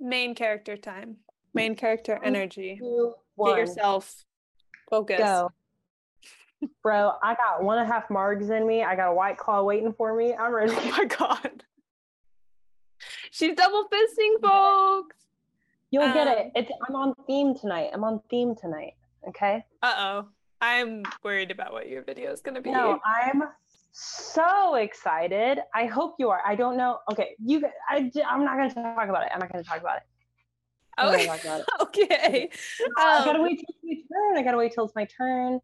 main character time. Main character energy. Two, Get yourself focused. go. Bro, I got one and a half margs in me. I got a white claw waiting for me. I'm ready. Oh my god. She's double fisting, folks. You'll get it. Um, It's I'm on theme tonight. I'm on theme tonight. Okay. Uh oh. I'm worried about what your video is gonna be. No, I'm so excited. I hope you are. I don't know. Okay, you. I. I'm not gonna talk about it. I'm not gonna talk about it. I'm not Okay. gonna talk about it. okay. I gotta Um, wait till it's my turn. I gotta wait till it's my turn.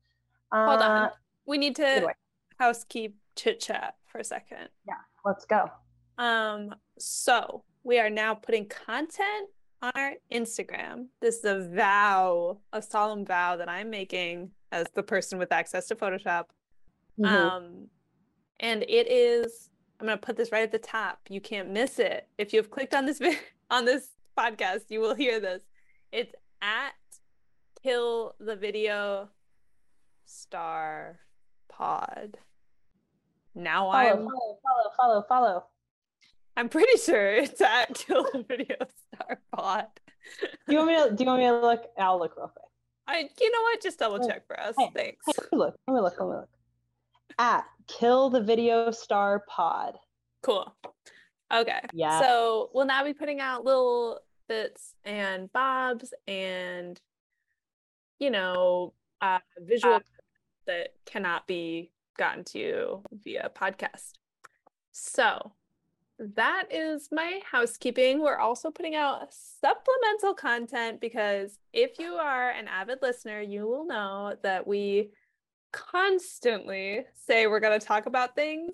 Uh, Hold on. We need to Anyway. housekeep chit chat for a second. Yeah, Let's go. Um, so we are now putting content on our Instagram. This is a vow, a solemn vow that I'm making as the person with access to Photoshop. Mhm. Um, and it is, I'm gonna put this right at the top. You can't miss it. If you have clicked on this on this podcast, you will hear this. It's at kill the video star pod. Now follow, I'm follow, follow, follow, follow. I'm pretty sure it's at kill the video star pod. Do you want me to? Do you want me to look? I'll look real quick. I you know what? Just double check for us. hey, Thanks. Hey, let me look. Let me look. Let me look. At kill the video star pod. Cool. Okay. Yeah. So we'll now be putting out little bits and bobs and you know uh, visual that cannot be gotten to you via podcast. So that is my housekeeping. We're also putting out supplemental content because if you are an avid listener, you will know that we constantly say we're going to talk about things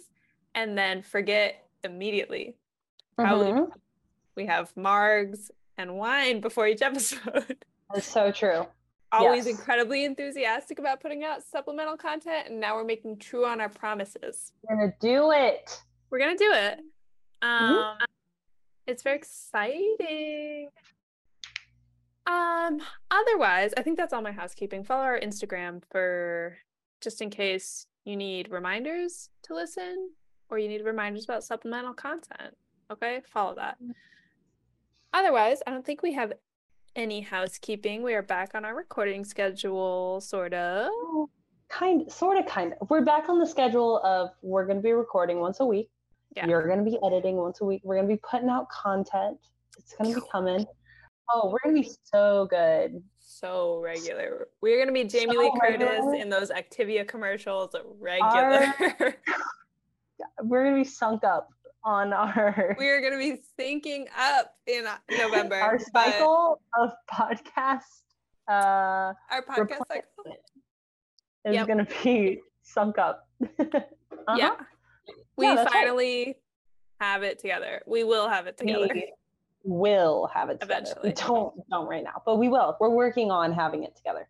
and then forget immediately. Probably Mhm. we have margs and wine before each episode. That's so true. Always Yes. incredibly enthusiastic about putting out supplemental content, and now we're making true on our promises. We're gonna do it. We're gonna do it. Mm-hmm. Um, it's very exciting. Um, otherwise, I think that's all my housekeeping. Follow our Instagram for just in case you need reminders to listen or you need reminders about supplemental content. Okay, follow that. Mm. Otherwise, I don't think we have any housekeeping. We are back on our recording schedule, sort of. Oh, kind, sort of, kind of. We're back on the schedule of we're gonna be recording once a week. Yeah. You're gonna be editing once a week. We're gonna be putting out content. It's gonna be coming. Oh, we're gonna be so good. So regular. We're gonna be Jamie So Lee Curtis regular. in those Activia commercials. Regular. We're gonna be sunk up on our we are gonna be syncing up in November. our cycle of podcast. Uh, Our podcast cycle. is Yep. gonna be sunk up. Uh-huh. Yeah. We Yeah, that's right. finally have it together. We will have it together. We will have it together. Eventually. We don't don't right now, but we will. We're working on having it together.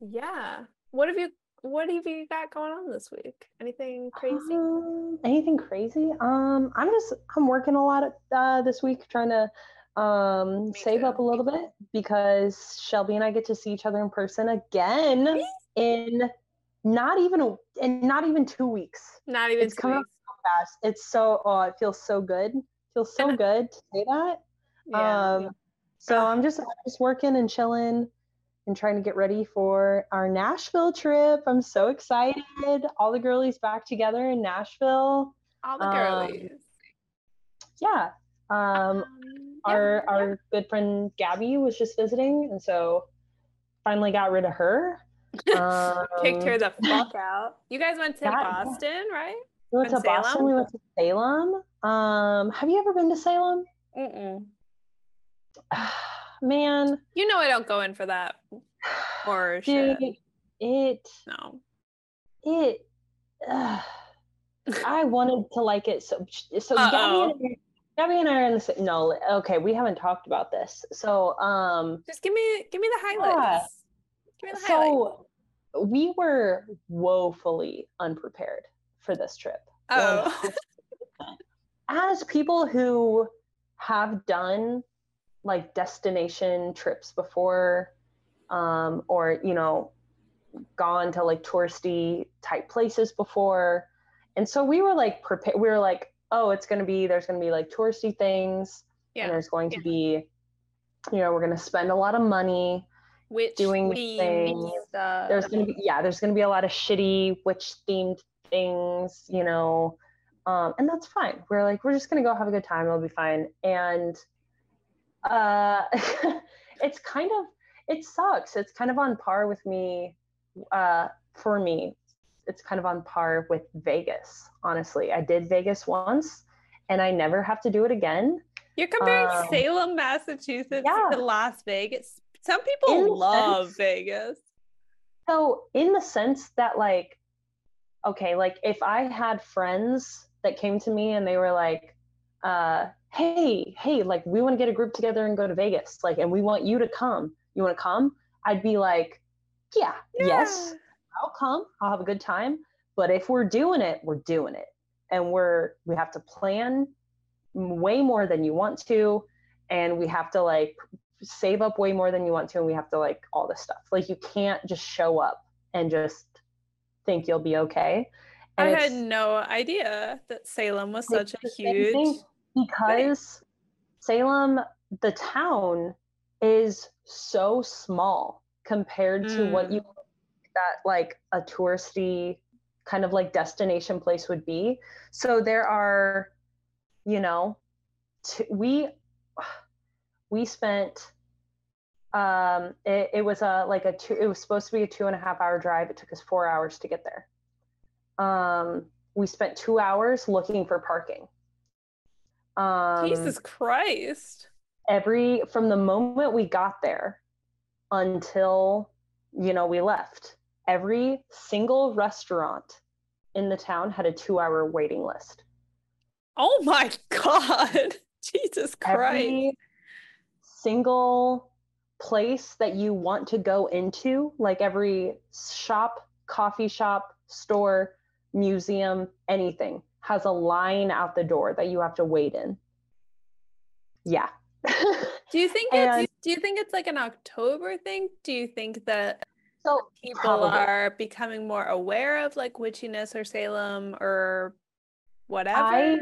Yeah. What have you what have you got going on this week? Anything crazy? Um, anything crazy? Um, I'm just I'm working a lot uh, this week trying to um Me save too. up a little bit because Shelby and I get to see each other in person again in not even a, in not even two weeks. Not even It's coming up so fast. It's so oh, it feels so good. Feels so good to say that. Yeah. Um, so I'm just I'm just working and chilling and trying to get ready for our Nashville trip. I'm so excited. All the girlies back together in Nashville. All the um, girlies. Yeah. Um, Um, yeah, our yeah. our good friend Gabby was just visiting, and so finally got rid of her. Um, kicked her the fuck out. You guys went to that- yeah. Boston, right? We went to and Boston. Salem? We went to Salem. Um, have you ever been to Salem? Mm-mm. Man, You know I don't go in for that horror dude, shit. it No. it. ugh. I wanted to like it so. So Gabby and, I, Gabby and I are in the same. No, okay, we haven't talked about this. So, um, Just give me give me the highlights. Give me the highlights. so we were woefully unprepared for this trip. Oh. As people who have done like destination trips before, um, or you know, gone to like touristy type places before, and so we were like prepared. We were like, oh, it's gonna be there's gonna be like touristy things, Yeah. and there's going to yeah. be you know, we're gonna spend a lot of money Which doing themed things. stuff. there's gonna be yeah there's gonna be a lot of shitty witch themed things you know um, and that's fine we're like we're just gonna go have a good time it'll be fine and uh it's kind of it sucks it's kind of on par with me uh for me it's kind of on par with vegas honestly i did vegas once and i never have to do it again You're comparing um, Salem, Massachusetts yeah. to Las Vegas. Some people the love sense- Vegas. So, in the sense that, like, okay, like if I had friends that came to me and they were like, uh, hey, hey, like, we want to get a group together and go to Vegas, like, and we want you to come. You want to come? I'd be like, yeah, yes, I'll come. I'll have a good time. But if we're doing it, we're doing it. And we're, we have to plan way more than you want to. And we have to like save up way more than you want to. And we have to like all this stuff. Like you can't just show up and just think you'll be okay. I had no idea that Salem was such a huge. thing because Salem, the town, is so small compared to what Mm. you that like a touristy kind of like destination place would be. So there are, you know, t- we we spent um it, it was a like a two it was supposed to be a two and a half hour drive it took us four hours to get there um we spent two hours looking for parking um Jesus Christ. every from the moment we got there until you know we left every single restaurant in the town had a two hour waiting list Oh my God. Jesus Christ. every single place that you want to go into like every shop coffee shop store museum anything has a line out the door that you have to wait in yeah Do you think And- it's do you think it's like an October thing? Do you think that so people Probably. are becoming more aware of like witchiness or Salem or whatever?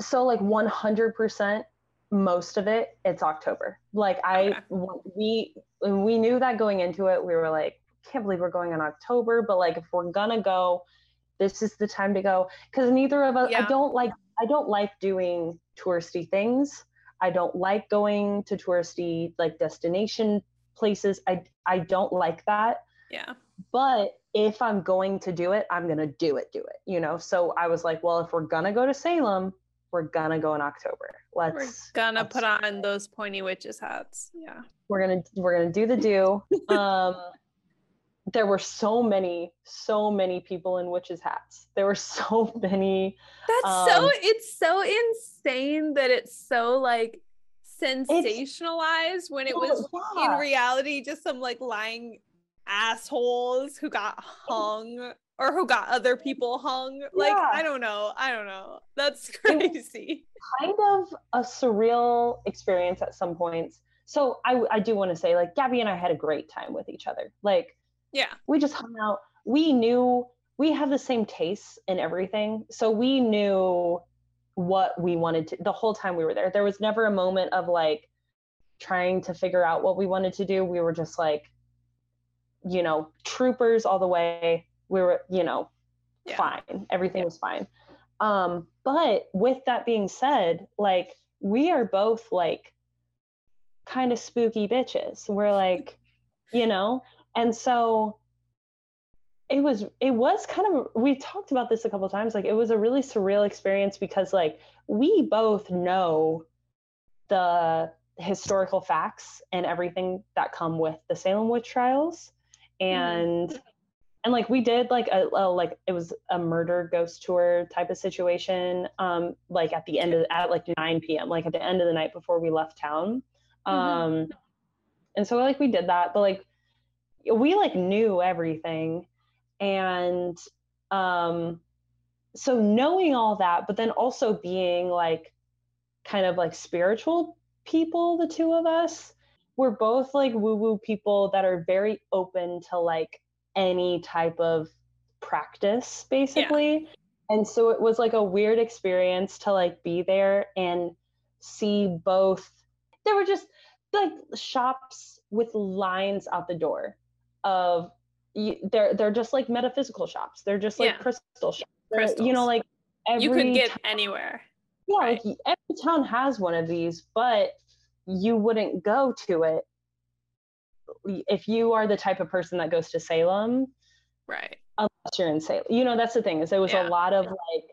so like 100% most of it it's october. Like i Okay. we we knew that going into it we were like can't believe we're going in october but like if we're gonna go this is the time to go. Because neither of us i don't like i don't like doing touristy things. I don't like going to touristy like destination places. I i don't like that. Yeah. but if i'm going to do it i'm gonna do it do it you know? So i was like well if we're gonna go to salem we're gonna go in october Let's We're gonna let's put on those pointy witches hats. Yeah. we're gonna we're gonna do the do um there were so many so many people in witches hats there were so many That's so Um, it's so insane that it's so like sensationalized when it was in Yeah. reality just some like lying assholes who got hung or who got other people hung. Like Yeah. I don't know. I don't know. That's crazy. kind of a surreal experience at some points so i i do want to say like gabby and i had a great time with each other like Yeah. we just hung out. We knew we have the same tastes in everything. So we knew what we wanted to the whole time we were there. There was never a moment of like trying to figure out what we wanted to do. We were just like, you know, troopers all the way. We were, you know, Yeah. fine. Everything was fine. Um, but with that being said, like we are both like kind of spooky bitches. We're like, you know, and so it was it was kind of we talked about this a couple times like it was a really surreal experience because like we both know the historical facts and everything that come with the Salem witch trials and and like we did like a, a like it was a murder ghost tour type of situation um like at the end of at like 9 p.m like at the end of the night before we left town Mhm. um and so like we did that but like we like knew everything and um so knowing all that but then also being like kind of like spiritual people the two of us we're both like woo woo people that are very open to like any type of practice basically and so it was like a weird experience to like be there and see both there were just like shops with lines out the door of they're they're just like metaphysical shops. They're just like yeah. crystal shops. You know, like every you could get town, anywhere. Yeah, right. like every town has one of these, but you wouldn't go to it if you are the type of person that goes to Salem. Right. Unless you're in Salem. You know, that's the thing, is there was yeah. a lot of like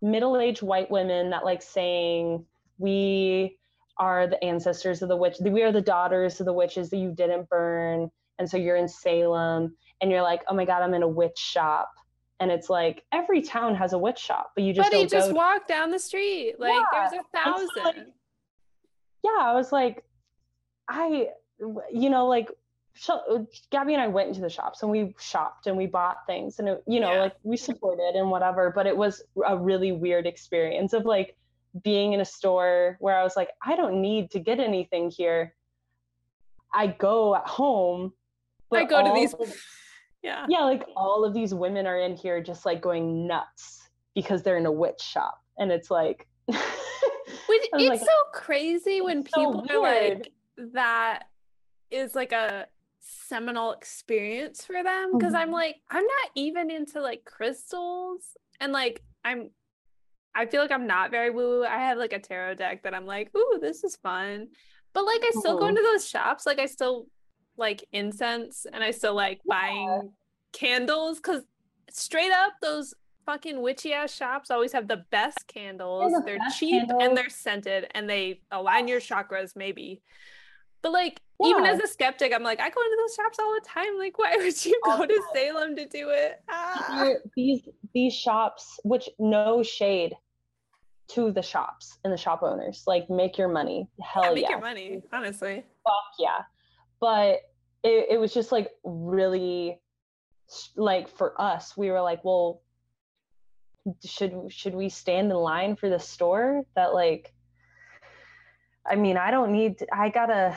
middle-aged white women that like saying we are the ancestors of the witch we are the daughters of the witches that you didn't burn and so you're in salem and you're like oh my god i'm in a witch shop and it's like every town has a witch shop but you just but you just walk down the street like yeah. there's a thousand like, yeah i was like i you know like Uh, Gabby and I went into the shops and we shopped and we bought things and it, you know yeah. like we supported and whatever but it was a really weird experience of like being in a store where I was like, I don't need to get anything here. I go at home. I go to these. Of, yeah. Yeah. Like all of these women are in here just like going nuts because they're in a witch shop. And it's like. Which, it's like, so crazy when people so are like, that is like a seminal experience for them. because mm-hmm. I'm like, I'm not even into like crystals. And like, I'm I feel like I'm not very woo woo. I have like a tarot deck that I'm like, ooh, this is fun. But like I still go into those shops. Like I still like incense and I still like yeah. buying candles because straight up those fucking witchy ass shops always have the best candles. The they're best cheap candles. and they're scented and they align your chakras maybe. But like yeah. even as a skeptic, I'm like, I go into those shops all the time. Like, why would you go to Salem to do it? Ah. These these shops, which no shade, to the shops and the shop owners. Like make your money. Hell yeah. Make yeah. your money, honestly. Fuck yeah. But it, it was just like really like for us, we were like, well, should should we stand in line for the store that like I mean, I don't need to, I gotta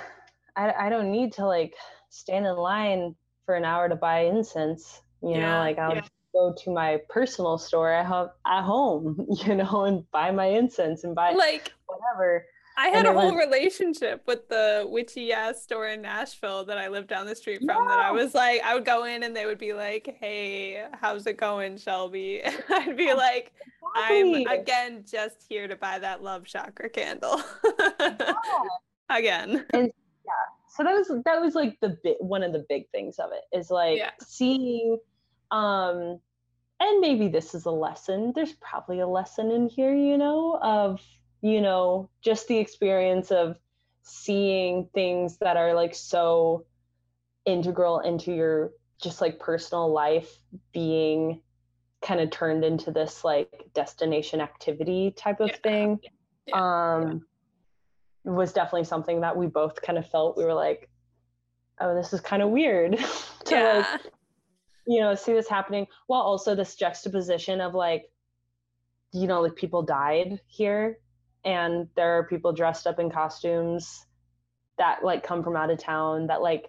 I, I don't need to like stand in line for an hour to buy incense. You yeah, know, like I'll yeah go to my personal store at home, at home, you know, and buy my incense and buy like whatever. I had a whole was... relationship with the witchy ass store in Nashville that I lived down the street from. Yeah. That I was like, I would go in and they would be like, "Hey, how's it going, Shelby?" I'd be like, "I'm again just here to buy that love chakra candle." yeah. again. And yeah, so that was that was like the bit one of the big things of it is like yeah. seeing um, and maybe this is a lesson. There's probably a lesson in here, you know, of, you know, just the experience of seeing things that are like so integral into your just like personal life being kind of turned into this like destination activity type of yeah. thing. Yeah. Um. Was definitely something that we both kind of felt we were like, oh, this is kind of weird to yeah. like you know see this happening while also this juxtaposition of like you know like people died here and there are people dressed up in costumes that like come from out of town that like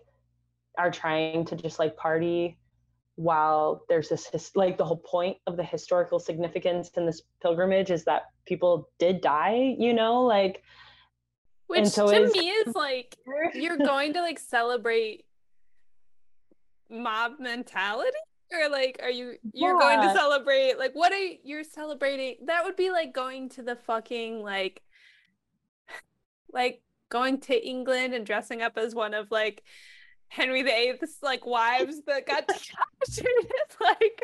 are trying to just like party while there's this his, like the whole point of the historical significance in this pilgrimage is that people did die you know like which so to me is like you're going to like celebrate mob mentality? Or like are you you're yeah. going to celebrate like what are you, you're celebrating? That would be like going to the fucking like like going to england and dressing up as one of like henry viii's like wives that got decapitated like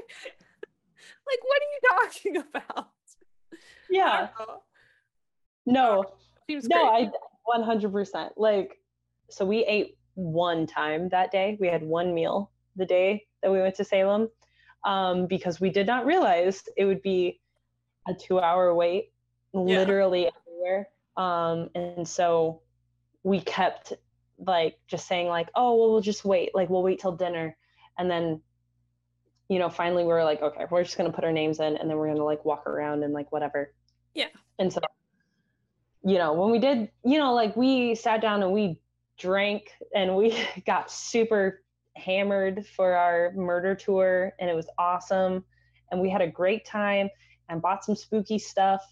like what are you talking about? Yeah. no. No i 100% like so we ate one time that day we had one meal the day that we went to Salem um, because we did not realize it would be a two hour wait yeah. literally everywhere. Um, and so we kept like just saying like, oh, well, we'll just wait. Like we'll wait till dinner. And then, you know, finally we are like, okay, we're just going to put our names in and then we're going to like walk around and like whatever. Yeah. And so, you know, when we did, you know, like we sat down and we drank and we got super hammered for our murder tour and it was awesome and we had a great time and bought some spooky stuff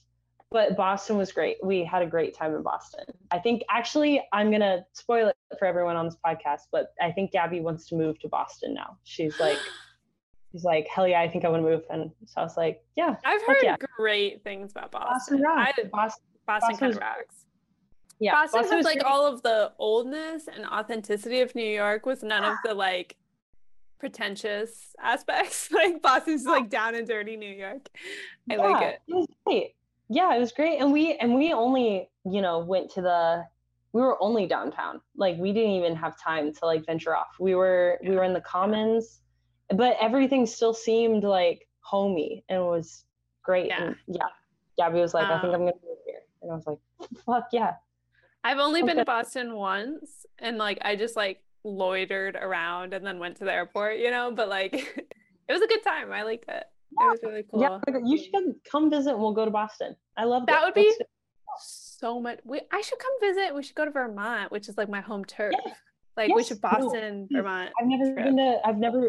but Boston was great. We had a great time in Boston. I think actually I'm gonna spoil it for everyone on this podcast, but I think Gabby wants to move to Boston now. She's like she's like, hell yeah, I think I want to move. And so I was like, yeah. I've heard yeah. great things about Boston Boston. I, Boston, Boston Boston kind of rocks. yeah, Boston, has was like all of the oldness and authenticity of New York with none of the like pretentious aspects. like Boston's like down and dirty New York. I like Yeah, it. It was great. Yeah, it was great. And we and we only, you know, went to the we were only downtown. Like we didn't even have time to like venture off. We were we were in the commons, but everything still seemed like homey and it was great. Yeah. And yeah. Gabby was like, I think Um, I'm gonna. And I was like, fuck yeah. I've only been to Boston once and like I just like loitered around and then went to the airport, you know, but like it was a good time. I liked it. It was really cool. Yeah, you should come- come visit and we'll go to Boston. I love That it. would be so much. We I should come visit. We should go to Vermont, which is like my home turf. Like we yes, should Boston, please. Vermont. I've never trip. been to I've never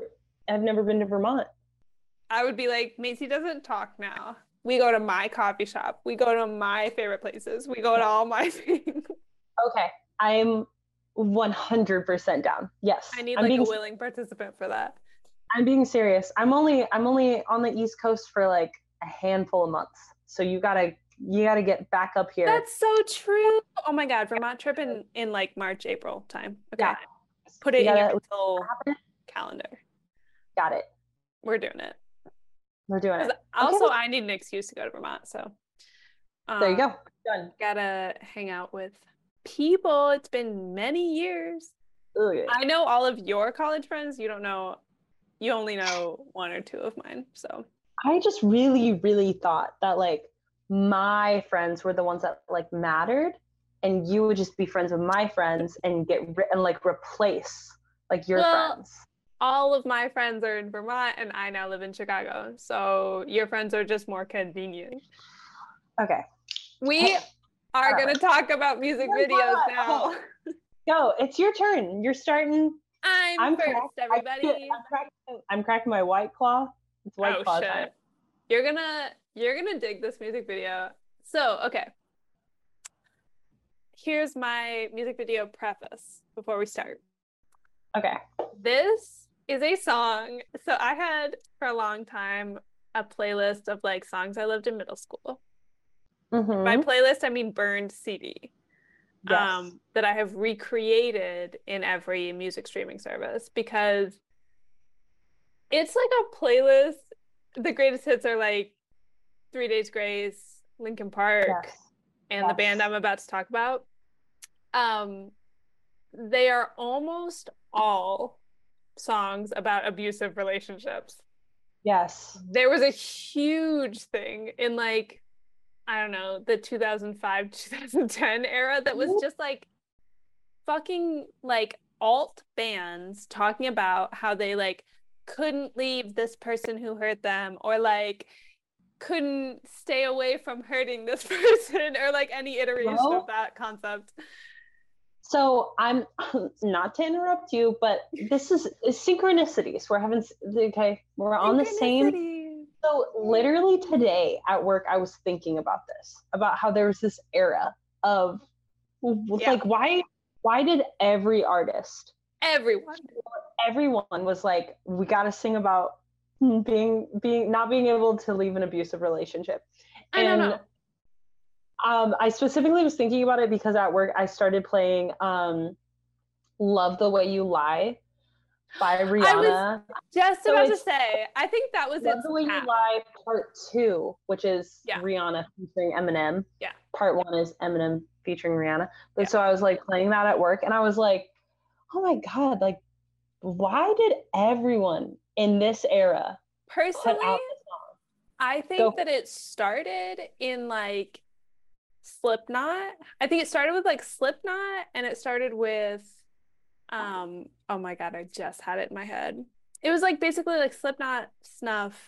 I've never been to Vermont. I would be like, Maissie doesn't talk now. We go to my coffee shop. We go to my favorite places. We go to all my things. Okay, I'm 100% down. Yes, I need I'm like being, a willing participant for that. I'm being serious. I'm only I'm only on the East Coast for like a handful of months, so you gotta you gotta get back up here. That's so true. Oh my God, Vermont trip in, in like March, April time. Okay. Yeah. Put it You in your calendar. got it. We're doing it. We're doing it. Also, I need an excuse to go to Vermont. So There you um, go. Done. Gotta hang out with people. It's been many years. Ugh. I know all of your college friends. You don't know, you only know one or two of mine. So I just really, really thought that like my friends were the ones that like mattered, and you would just be friends with my friends and get ri- and like replace like your Well, friends. All of my friends are in Vermont and I now live in Chicago. So your friends are just more convenient. Okay, We are going to talk about music videos now. go. It's your turn. You're starting. I'm, I'm first. Everybody. I'm cracking. I'm cracking my white claw. It's white oh claw shit. time. You're gonna you're gonna dig this music video. So, okay. Here's my music video preface before we start. Okay. This is a song. So I had for a long time a playlist of like songs I loved in middle school. Mhm. By playlist I mean burned CD. Yes. um, that I have recreated in every music streaming service because it's like a playlist. The greatest hits are like Three Days Grace, Linkin Park, yes. and the band. I'm about to talk about. Um, they are almost all songs about abusive relationships. Yes. There was a huge thing in like I don't know, the 2005 2010 era that was just like fucking like alt bands talking about how they like couldn't leave this person who hurt them or like couldn't stay away from hurting this person or like any iteration Well- of that concept. So I'm not to interrupt you, but this is is synchronicities. We're having okay. We're on the same. So literally today at work, I was thinking about this, about how there was this era of Yeah. like why why did every artist, Everyone. everyone was like, we got to sing about being being not being able to leave an abusive relationship. I don't know. Um, I specifically was thinking about it because at work I started playing um, "Love the Way You Lie" by Rihanna. Just So about to say, I think that was it. Love the Way You. Lie Part Two, which is Yeah. Rihanna featuring Eminem. Yeah. Part One is Eminem featuring Rihanna. But Yeah. so I was like playing that at work, and I was like, "Oh my god! Like, why did everyone in this era Personally, out this song?" I think that it started in like Slipknot. I think it started with like Slipknot and it started with um oh my god, I just had it in my head. It was like basically like Slipknot Snuff,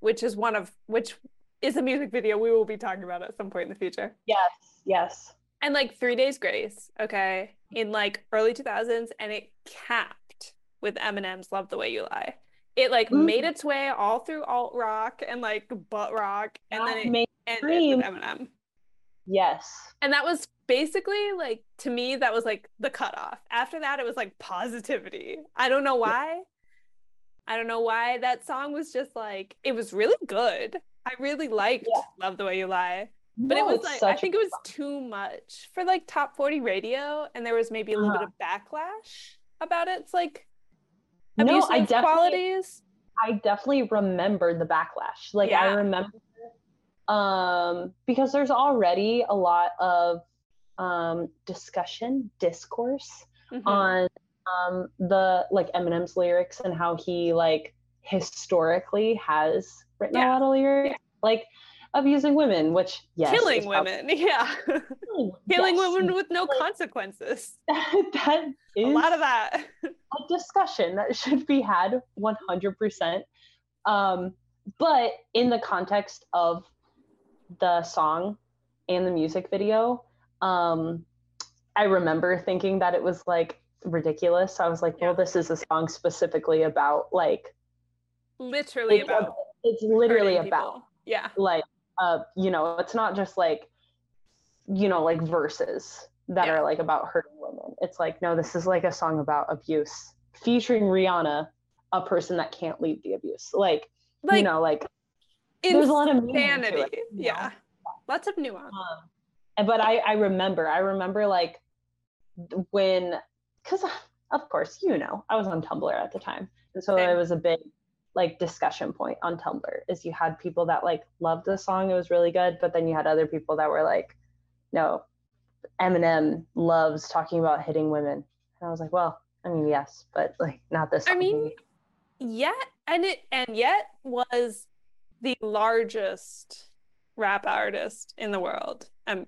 which is one of which is a music video we will be talking about at some point in the future. Yes, yes. And like 3 Days Grace, okay, in like early 2000s and it capped with Eminem's Love the Way You Lie. It like Mhm. made its way all through alt rock and like butt rock and then That it made ended with Eminem. Yes. And that was basically like to me that was like the cutoff. After that it was like positivity. I don't know why. I don't know why that song was just like it was really good. I really liked Yeah. Love the Way You Lie. But it was like I think it was too much for like top 40 radio and there was maybe a little Uh-huh. bit of backlash about it. its like No, I definitely- qualities. I definitely remember the backlash. Like I remember um because there's already a lot of um discussion, discourse Mhm. on um the like Eminem's lyrics and how he like historically has written Yeah. a lot of lyrics like abusing women, which yes, Killing is probably- women. Yeah. Killing, Killing yes, women with no Like- consequences. that is A lot of that. a discussion that should be had 100%. Um, but in the context of the song and the music video, um, I remember thinking that it was like ridiculous. I was like, well, this is a song specifically about like, Literally it's, about it's literally about people. Yeah. like, uh, you know, it's not just like, you know, like verses that Yeah. are like about hurting women. It's like, no, this is like a song about abuse featuring Rihanna, a person that can't leave the abuse. Like, Like you know, like there's a lot of insanity. it, you know? Yeah. Lots of nuance. Um, but I, I remember, I remember like when, because of course, you know, I was on Tumblr at the time. And so Same. it was a big like discussion point on Tumblr is you had people that like loved the song, it was really good, but then you had other people that were like, no, Eminem loves talking about hitting women. And I was like, well, I mean, yes, but like not this I mean. Yet and it and yet was the largest rap artist in the world. Um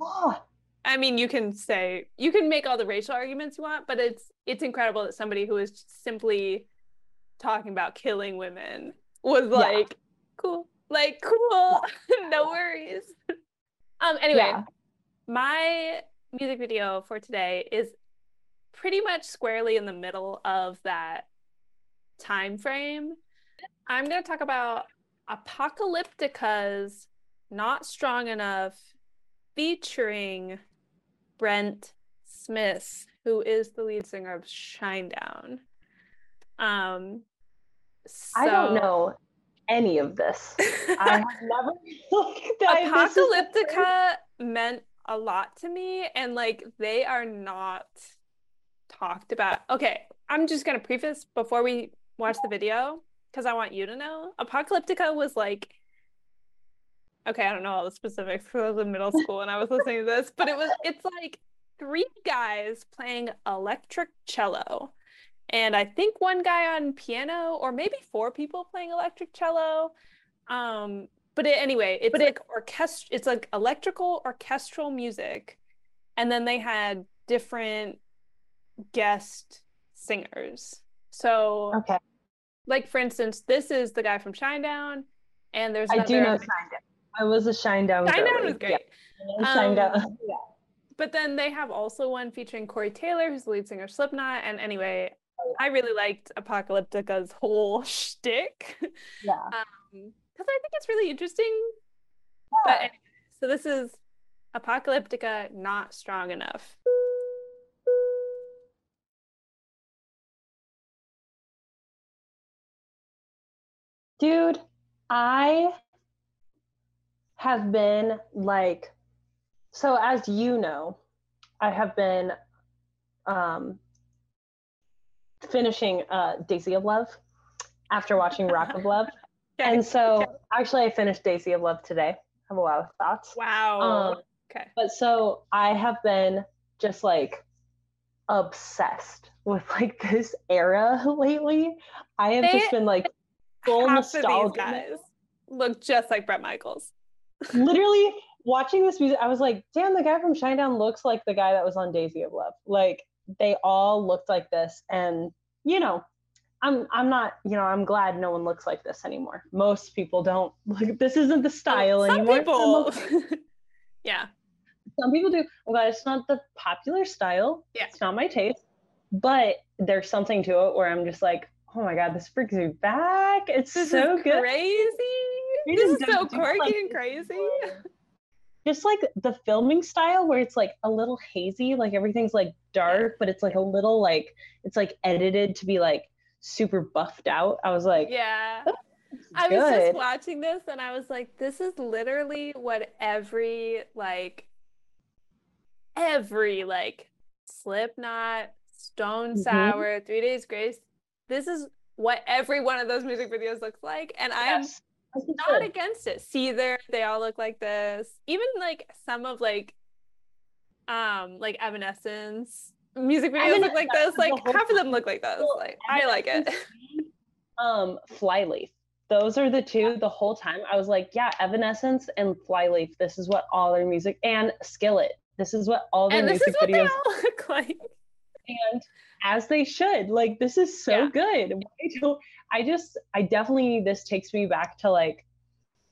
Oh, I mean, you can say you can make all the racial arguments you want, but it's it's incredible that somebody who is simply talking about killing women was Yeah. like, cool, like cool, no worries. Um. Anyway, yeah. my music video for today is pretty much squarely in the middle of that time frame. I'm going to talk about Apocalyptica's Not Strong Enough featuring Brent Smith, who is the lead singer of Shinedown. Um I don't know any of this. I have never like that. this is the first- Apocalyptica meant a lot to me, and like they are not talked about. Okay, I'm just gonna preface before we watch the video because I want you to know. Apocalyptica was like, okay, I don't know all the specifics because I was in middle school and I was listening to this, but it was it's like three guys playing electric cello. And I think one guy on piano, or maybe four people playing electric cello. Um, but it, anyway, it's like orchest it's like electrical orchestral music. And then they had different guest singers. So Okay, like for instance, this is the guy from Shinedown, and there's another... I do know Shinedown. I was a Shinedown. Shinedown girly. was great. Yeah, Shinedown. Um, But then they have also one featuring Corey Taylor, who's the lead singer of Slipknot. And anyway, I really liked Apocalyptica's whole shtick yeah. because I think it's really interesting. But anyway, so this is Apocalyptica not strong enough. Dude, I have been like, so as you know, I have been um, finishing uh, Daisy of Love after watching Rock of Love. Okay. And so actually, I finished Daisy of Love today. I have a lot of thoughts. Wow. Um, okay. But so I have been just like obsessed with like this era lately. I have They- just been like full Half of these nostalgia. guys look just like Bret Michaels. Literally watching this music, I was like, damn, the guy from Shinedown looks like the guy that was on Daisy of Love. Like they all looked like this. And you know, I'm I'm not, you know, I'm glad no one looks like this anymore. Most people don't like this isn't the style Some anymore. people. Yeah. some people do. Oh I'm glad it's not the popular style. Yeah. It's not my taste. But there's something to it where I'm just like, oh my god, this brings me back. It's This so is good. crazy. We This is so quirky like and crazy. just like the filming style where it's like a little hazy, like everything's like dark, but it's like a little like it's like edited to be like super buffed out. I was like, yeah. I was just watching this and I was like, this is literally what every like every like Slipknot, Stone Sour, mm-hmm. Three Days Grace. This is what every one of those music videos looks like, and yes. I'm not against it. Seether, they all look like this. Even like some of like, um, like Evanescence music videos look like this. Like half of them look like this. Like I like it. Um, Flyleaf. Those are the two. The whole time I was like, yeah, Evanescence and Flyleaf. This is what all their music and Skillet. This is what all their and music videos look like. And as they should. Like this is so yeah. good. I don't I just I definitely this takes me back to like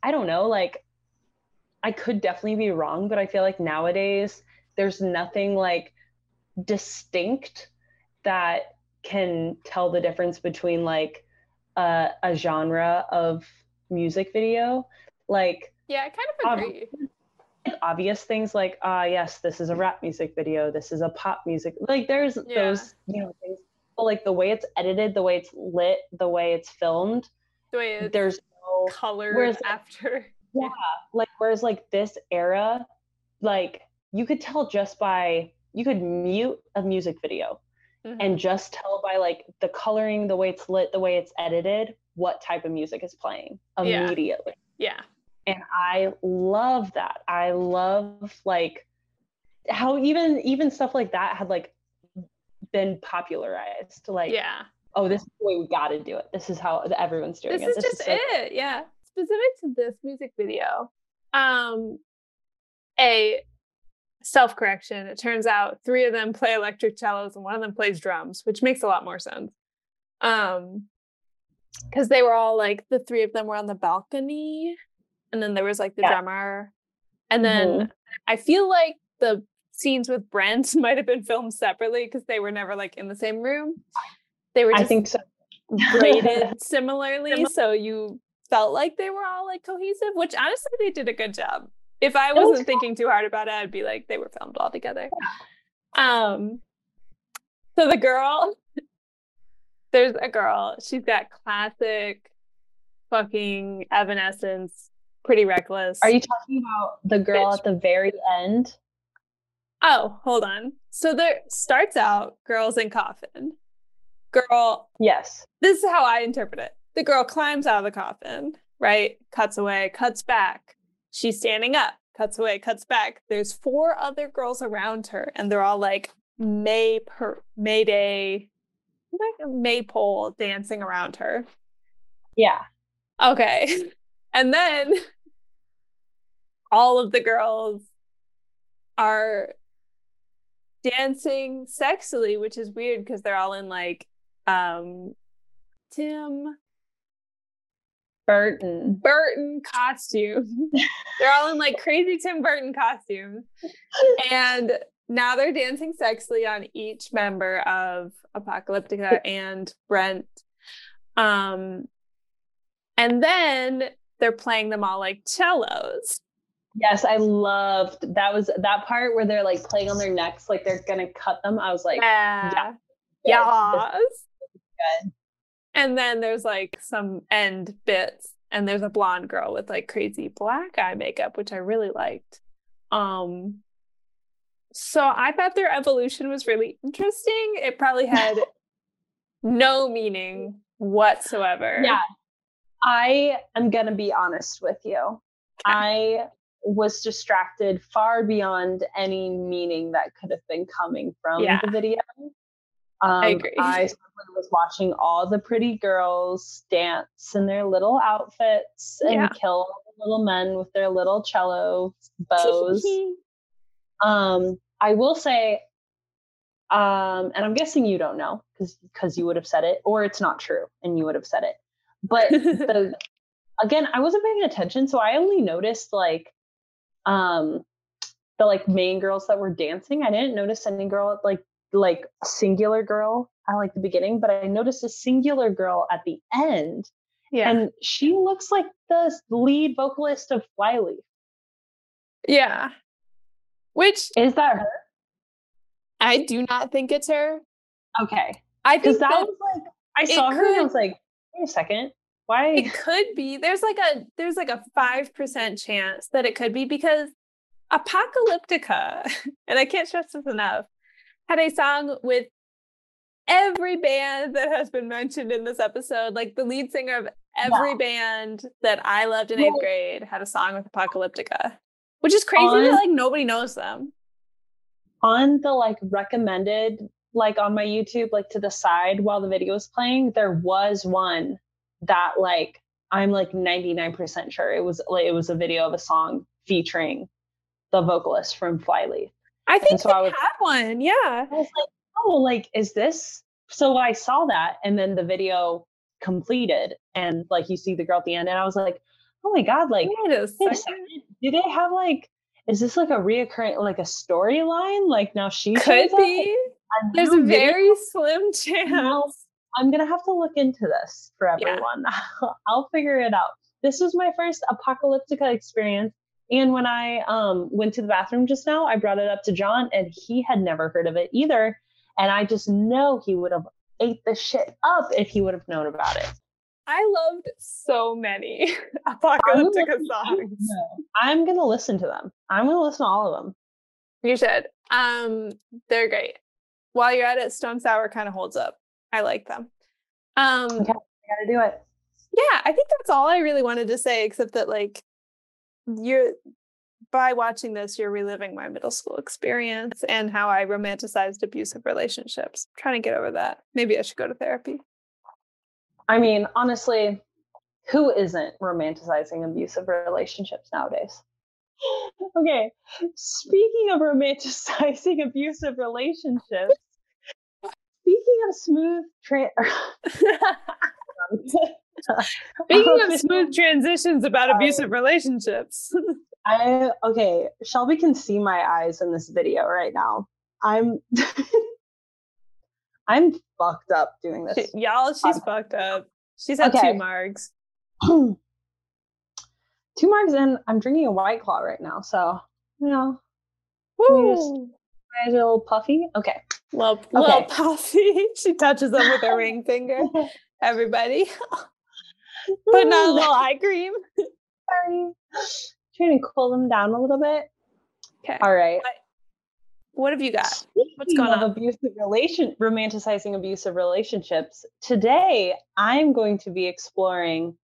I don't know, like I could definitely be wrong, but I feel like nowadays there's nothing like distinct that can tell the difference between like uh, a genre of music video. Like yeah, I kind of agree obvious things like ah uh, yes this is a rap music video this is a pop music like there's yeah. those you know things. But like the way it's edited the way it's lit the way it's filmed the way it's there's no color whereas, after. yeah like whereas like this era like you could tell just by you could mute a music video mm-hmm. and just tell by like the coloring the way it's lit the way it's edited what type of music is playing immediately. Yeah, yeah and i love that. I love like how even even stuff like that had like been popularized like yeah. oh this is the way we got to do it. This is how everyone's doing this it. is this just is so it. yeah. Specific to this music video um a self correction it turns out three of them play electric cellos and one of them plays drums which makes a lot more sense. Um because they were all like the three of them were on the balcony and then there was like the yeah. drummer and then mm-hmm. i feel like the scenes with brent might have been filmed separately because they were never like in the same room they were i think so graded similarly so you felt like they were all like cohesive which honestly they did a good job if i wasn't was thinking too hard about it i'd be like they were filmed all together yeah. um so the girl there's a girl she's got classic fucking evanescence pretty reckless. Are you talking about the girl Bitch. at the very end? Oh, hold on. So there starts out girls in coffin. Girl. Yes. This is how I interpret it. The girl climbs out of the coffin, right? Cuts away, cuts back. She's standing up, cuts away, cuts back. There's four other girls around her, and they're all like May per Mayday, like a maypole dancing around her. Yeah. Okay. And then all of the girls are dancing sexily, which is weird because they're all in like um Tim Burton Burton costumes. they're all in like crazy Tim Burton costumes. And now they're dancing sexily on each member of Apocalyptica and Brent. Um and then they're playing them all like cellos. Yes, I loved that was that part where they're like playing on their necks, like they're gonna cut them. I was like, yeah, yeah. yes. And then there's like some end bits, and there's a blonde girl with like crazy black eye makeup, which I really liked. Um, so I thought their evolution was really interesting. It probably had no meaning whatsoever. Yeah, I am going to be honest with you. I was distracted far beyond any meaning that could have been coming from yeah. the video. Um, I agree. I was watching all the pretty girls dance in their little outfits and yeah. kill little men with their little cello bows. um, I will say, um, and I'm guessing you don't know because because you would have said it, or it's not true and you would have said it. But the, again, I wasn't paying attention, so I only noticed like um the like main girls that were dancing. I didn't notice any girl like like a singular girl at like the beginning, but I noticed a singular girl at the end. Yeah. And she looks like the lead vocalist of Flyleaf. Yeah. Which Is that her? I do not think it's her. Okay. I think that that was like I saw her and I was like, wait a second. Why it could be. There's like a there's like a five percent chance that it could be because Apocalyptica, and I can't stress this enough, had a song with every band that has been mentioned in this episode. Like the lead singer of every band that I loved in eighth grade had a song with Apocalyptica, which is crazy On- that like nobody knows them. on the like recommended like on my YouTube, like to the side while the video was playing, there was one that like I'm like 99% sure it was like it was a video of a song featuring the vocalist from Flyleaf. I think so I was- had one. Yeah. I was like, oh, like, is this? So I saw that, and then the video completed, and like you see the girl at the end, and I was like, oh my god, like, Wait a second. second, do they have like, is this like a reoccurring, like a storyline? Like now she Could up, be. There's a video? very slim chance. I'm gonna have to look into this for Yeah. everyone. I'll figure it out. This was my first apocalyptica experience. And when I um, went to the bathroom just now, I brought it up to John, and he had never heard of it either. And I just know he would have ate the shit up if he would have known about it. I loved so many Apocalyptica songs. I'm gonna listen to them. I'm gonna listen to all of them. You should. Um, they're great. While you're at it, Stone Sour kind of holds up. I like them. Um, Okay. I gotta do it. yeah, I think that's all I really wanted to say, except that like you're by watching this, you're reliving my middle school experience and how I romanticized abusive relationships. I'm trying to get over that. Maybe I should go to therapy. I mean, honestly, who isn't romanticizing abusive relationships nowadays? Okay, speaking of romanticizing abusive relationships, speaking of smooth tra- Speaking of smooth transitions about abusive relationships. I okay, Shelby can see my eyes in this video right now. I'm I'm fucked up doing this. Y'all, she's fucked up. She's had Okay. two margs. Two marks and I'm drinking a white claw right now, so you know, just- Woo! I a little puffy. Okay. Little, Okay. little puffy. she touches them with her ring finger. Everybody. but on a little eye cream. Sorry. Trying to cool them down a little bit. Okay. All right. What have you got? Speaking going of on? abusive relation romanticizing abusive relationships, today I'm going to be exploring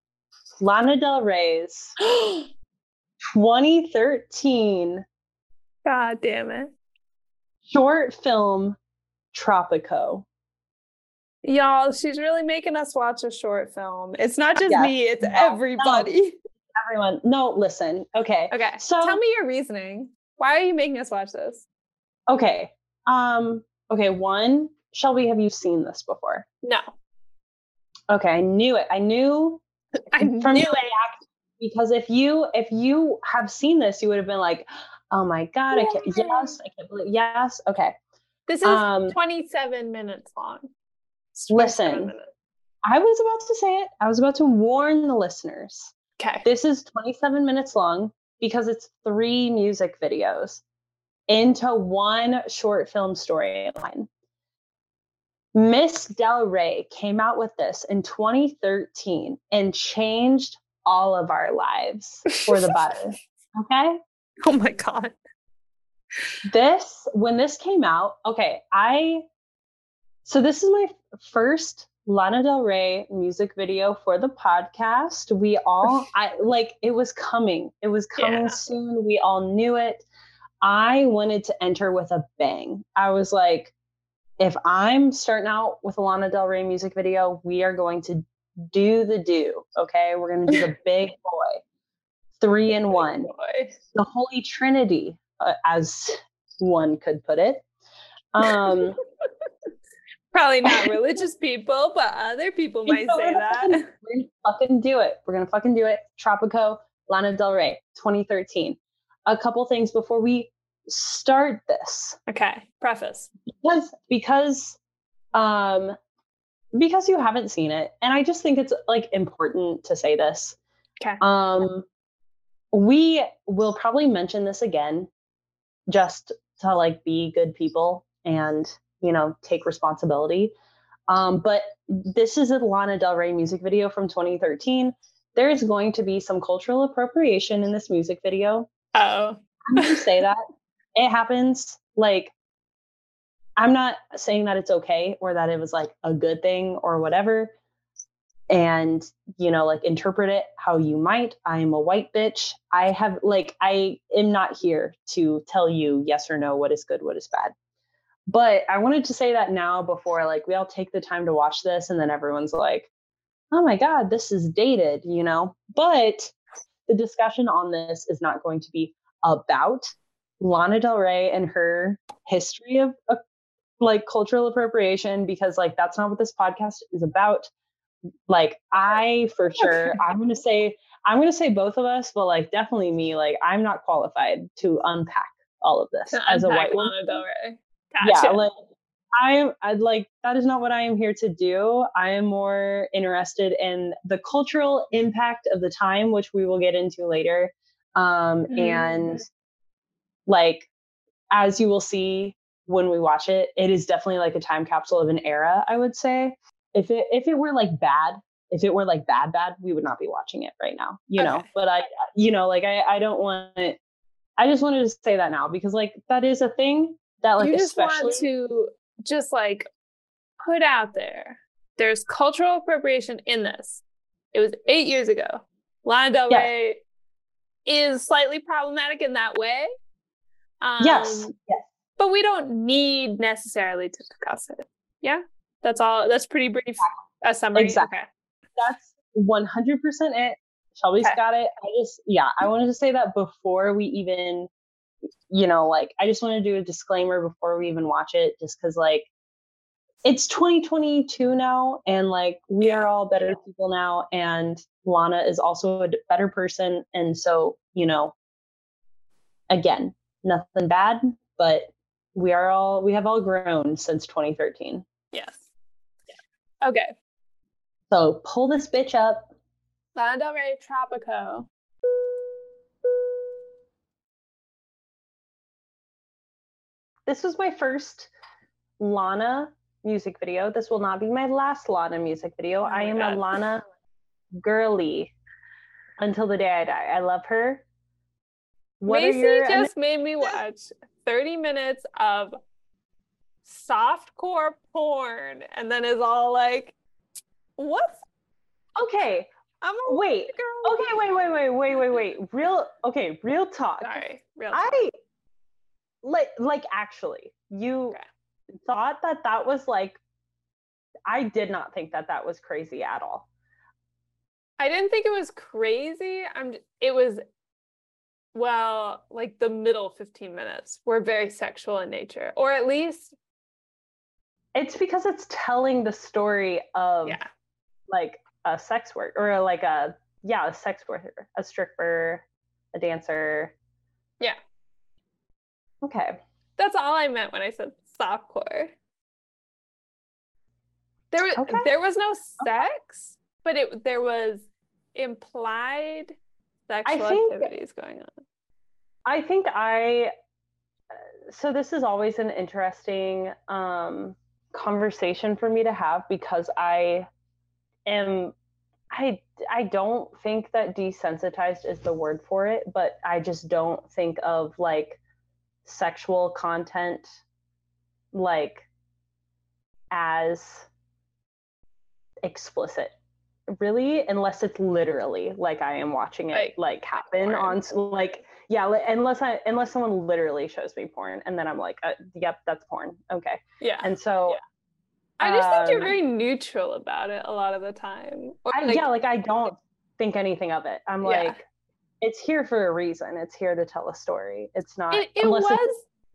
Lana Del Rey's 2013 God damn it. short film Tropico. Y'all, she's really making us watch a short film. It's not just Yes. me, it's No, everybody. Everyone, no, listen. Okay. Okay. So- tell me your reasoning. Why are you making us watch this? Okay. Um, okay, one, Shelby, have you seen this before? No. Okay, I knew it. I knew I from knew it. because if you if you have seen this, you would have been like, "Oh my god, I can't." Yes, I can't believe. Yes, okay. This is Um, 27 minutes long. Listen. minutes. I was about to say it. I was about to warn the listeners. Okay. This is 27 minutes long because it's three music videos into one short film storyline. Miss Del Rey came out with this in 2013 and changed all of our lives for the better. Okay? Oh my God. this when this came out okay i so this is my first lana del rey music video for the podcast we all i like it was coming it was coming Yeah. soon we all knew it i wanted to enter with a bang i was like if i'm starting out with a lana del rey music video we are going to do the do okay we're going to do the big boy three in one Boy. the Holy Trinity, uh, as one could put it. Um, Probably not religious people, but other people might say that. fucking- We're gonna fucking do it. We're gonna fucking do it. Tropico, Lana Del Rey, 2013. A couple things before we start this, Okay. Preface. because because um because you haven't seen it, and I just think it's like important to say this. Okay. Um, we will probably mention this again just to like be good people and you know take responsibility um, but this is a lana del rey music video from 2013 there is going to be some cultural appropriation in this music video oh i'm going to say that it happens like i'm not saying that it's okay or that it was like a good thing or whatever. And you know like interpret it how you might. I am a white bitch. I have like i am not here to tell you yes or no what is good what is bad. But i wanted to say that now before like we all take the time to watch this and then everyone's like oh my god this is dated you know? But the discussion on this is not going to be about lana del rey and her history of uh, like cultural appropriation because like that's not what this podcast is about like I for sure, I'm gonna say I'm gonna say both of us, but like definitely me. Like I'm not qualified to unpack all of this to as a white woman. Gotcha. Yeah, like I'm I'd like that is not what I am here to do. I am more interested in the cultural impact of the time, which we will get into later. Um, mm. and like as you will see when we watch it, it is definitely like a time capsule of an era, I would say if it if it were like bad if it were like bad bad we would not be watching it right now you okay. know but i you know like i i don't want i just wanted to say that now because like that is a thing that like you just want to just like put out there there's cultural appropriation in this it was eight years ago lana del rey yes. is slightly problematic in that way um, yes yes but we don't need necessarily to discuss it yeah that's all. That's pretty brief. A summary. Exactly. Okay. That's one hundred percent it. Shelby's okay. got it. I just yeah, I wanted to say that before we even, you know, like I just want to do a disclaimer before we even watch it, just because like it's 2022 now, and like we are all better people now, and Lana is also a better person, and so you know, again, nothing bad, but we are all we have all grown since 2013. Yes. Okay. So pull this bitch up. Lana Del Rey Tropico. This was my first Lana music video. This will not be my last Lana music video. Oh I am God. a Lana girly until the day I die. I love her. What Maissie your... just made me watch 30 minutes of softcore porn and then is all like, what's okay? I'm a wait. Girl. Okay, wait, wait, wait, wait, wait, wait. Real okay, real talk. Sorry, real talk. I like like actually, you okay. thought that that was like I did not think that that was crazy at all. I didn't think it was crazy. I'm it was well, like the middle 15 minutes were very sexual in nature, or at least it's because it's telling the story of yeah. like a sex work or uh, like a yeah, a sex worker, a stripper, a dancer. Yeah. Okay. That's all I meant when I said softcore. There was okay. there was no sex, okay. but it there was implied sexual activities going on. I think I so this is always an interesting um conversation for me to have because I am I I don't think that desensitized is the word for it, but I just don't think of like sexual content like as explicit really unless it's literally like i am watching it like, like happen on like yeah unless i unless someone literally shows me porn and then i'm like uh, yep that's porn okay yeah and so yeah. I just think you're um, very neutral about it a lot of the time. I, like, yeah, like I don't think anything of it. I'm yeah. like, it's here for a reason. It's here to tell a story. It's not. It, it was.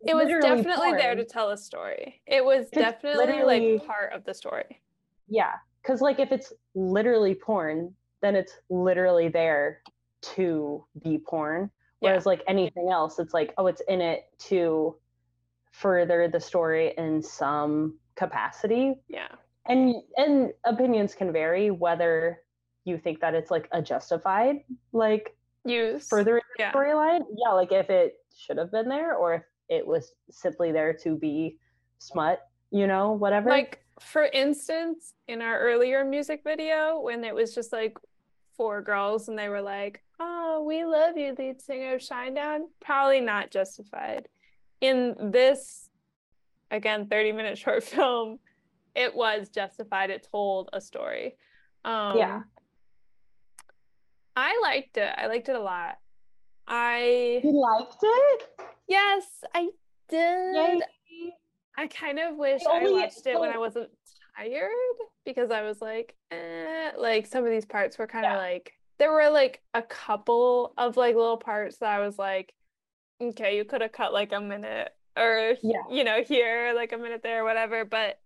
It was definitely porn. there to tell a story. It was definitely like part of the story. Yeah, because like if it's literally porn, then it's literally there to be porn. Whereas yeah. like anything else, it's like, oh, it's in it to further the story in some capacity. Yeah. And and opinions can vary whether you think that it's like a justified like use further yeah. storyline. Yeah, like if it should have been there or if it was simply there to be smut, you know, whatever. Like for instance, in our earlier music video, when it was just like four girls and they were like, "Oh, we love you, lead singer of Shinedown," probably not justified. In this, again, thirty-minute short film, it was justified. It told a story. Um, yeah. I liked it. I liked it a lot. I You liked it? yes, I did. Yay. I kind of wish I watched it when I wasn't tired because I was like, eh, like some of these parts were kind of Yeah. like there were like a couple of like little parts that I was like, okay, you could have cut like a minute or Yeah. you know here like a minute there, whatever. But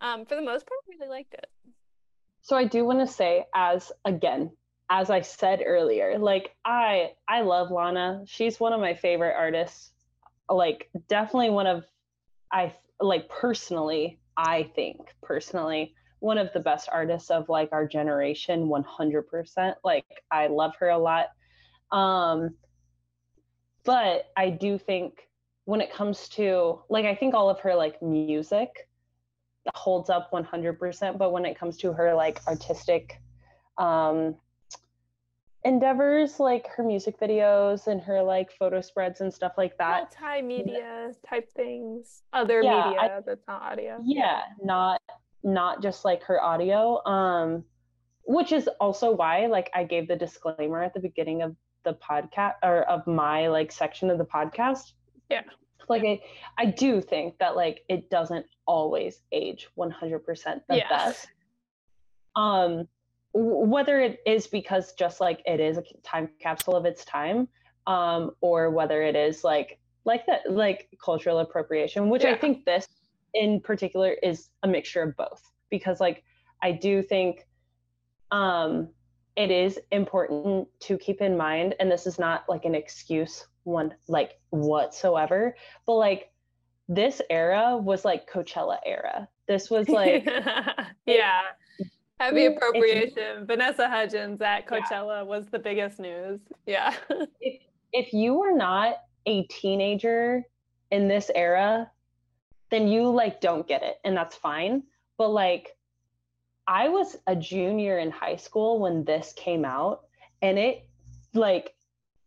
um, for the most part, I really liked it. So I do want to say, as again, as I said earlier, like I I love Lana. She's one of my favorite artists. Like definitely one of I like personally, I think personally one of the best artists of like our generation 100%. Like I love her a lot. Um but I do think when it comes to like I think all of her like music holds up 100% but when it comes to her like artistic um endeavors like her music videos and her like photo spreads and stuff like that Multimedia type things, other Yeah, I- media that's not audio. yeah not not just like her audio um which is also why like i gave the disclaimer at the beginning of the podcast or of my like section of the podcast Yeah. like i i do think that like it doesn't always age 100% the Yeah. best um whether it is because just like it is a time capsule of its time um or whether it is like like that like cultural appropriation which i think this in particular is a mixture of both. Because like i do think um it is important to keep in mind and this is not like an excuse one like whatsoever but like this era was like coachella era. This was like yeah. Heavy appropriation. Vanessa Hudgens at Yeah. Coachella was the biggest news. Yeah. if if you were not a teenager in this era, then you like don't get it, and that's fine. But like, I was a junior in high school when this came out, and it like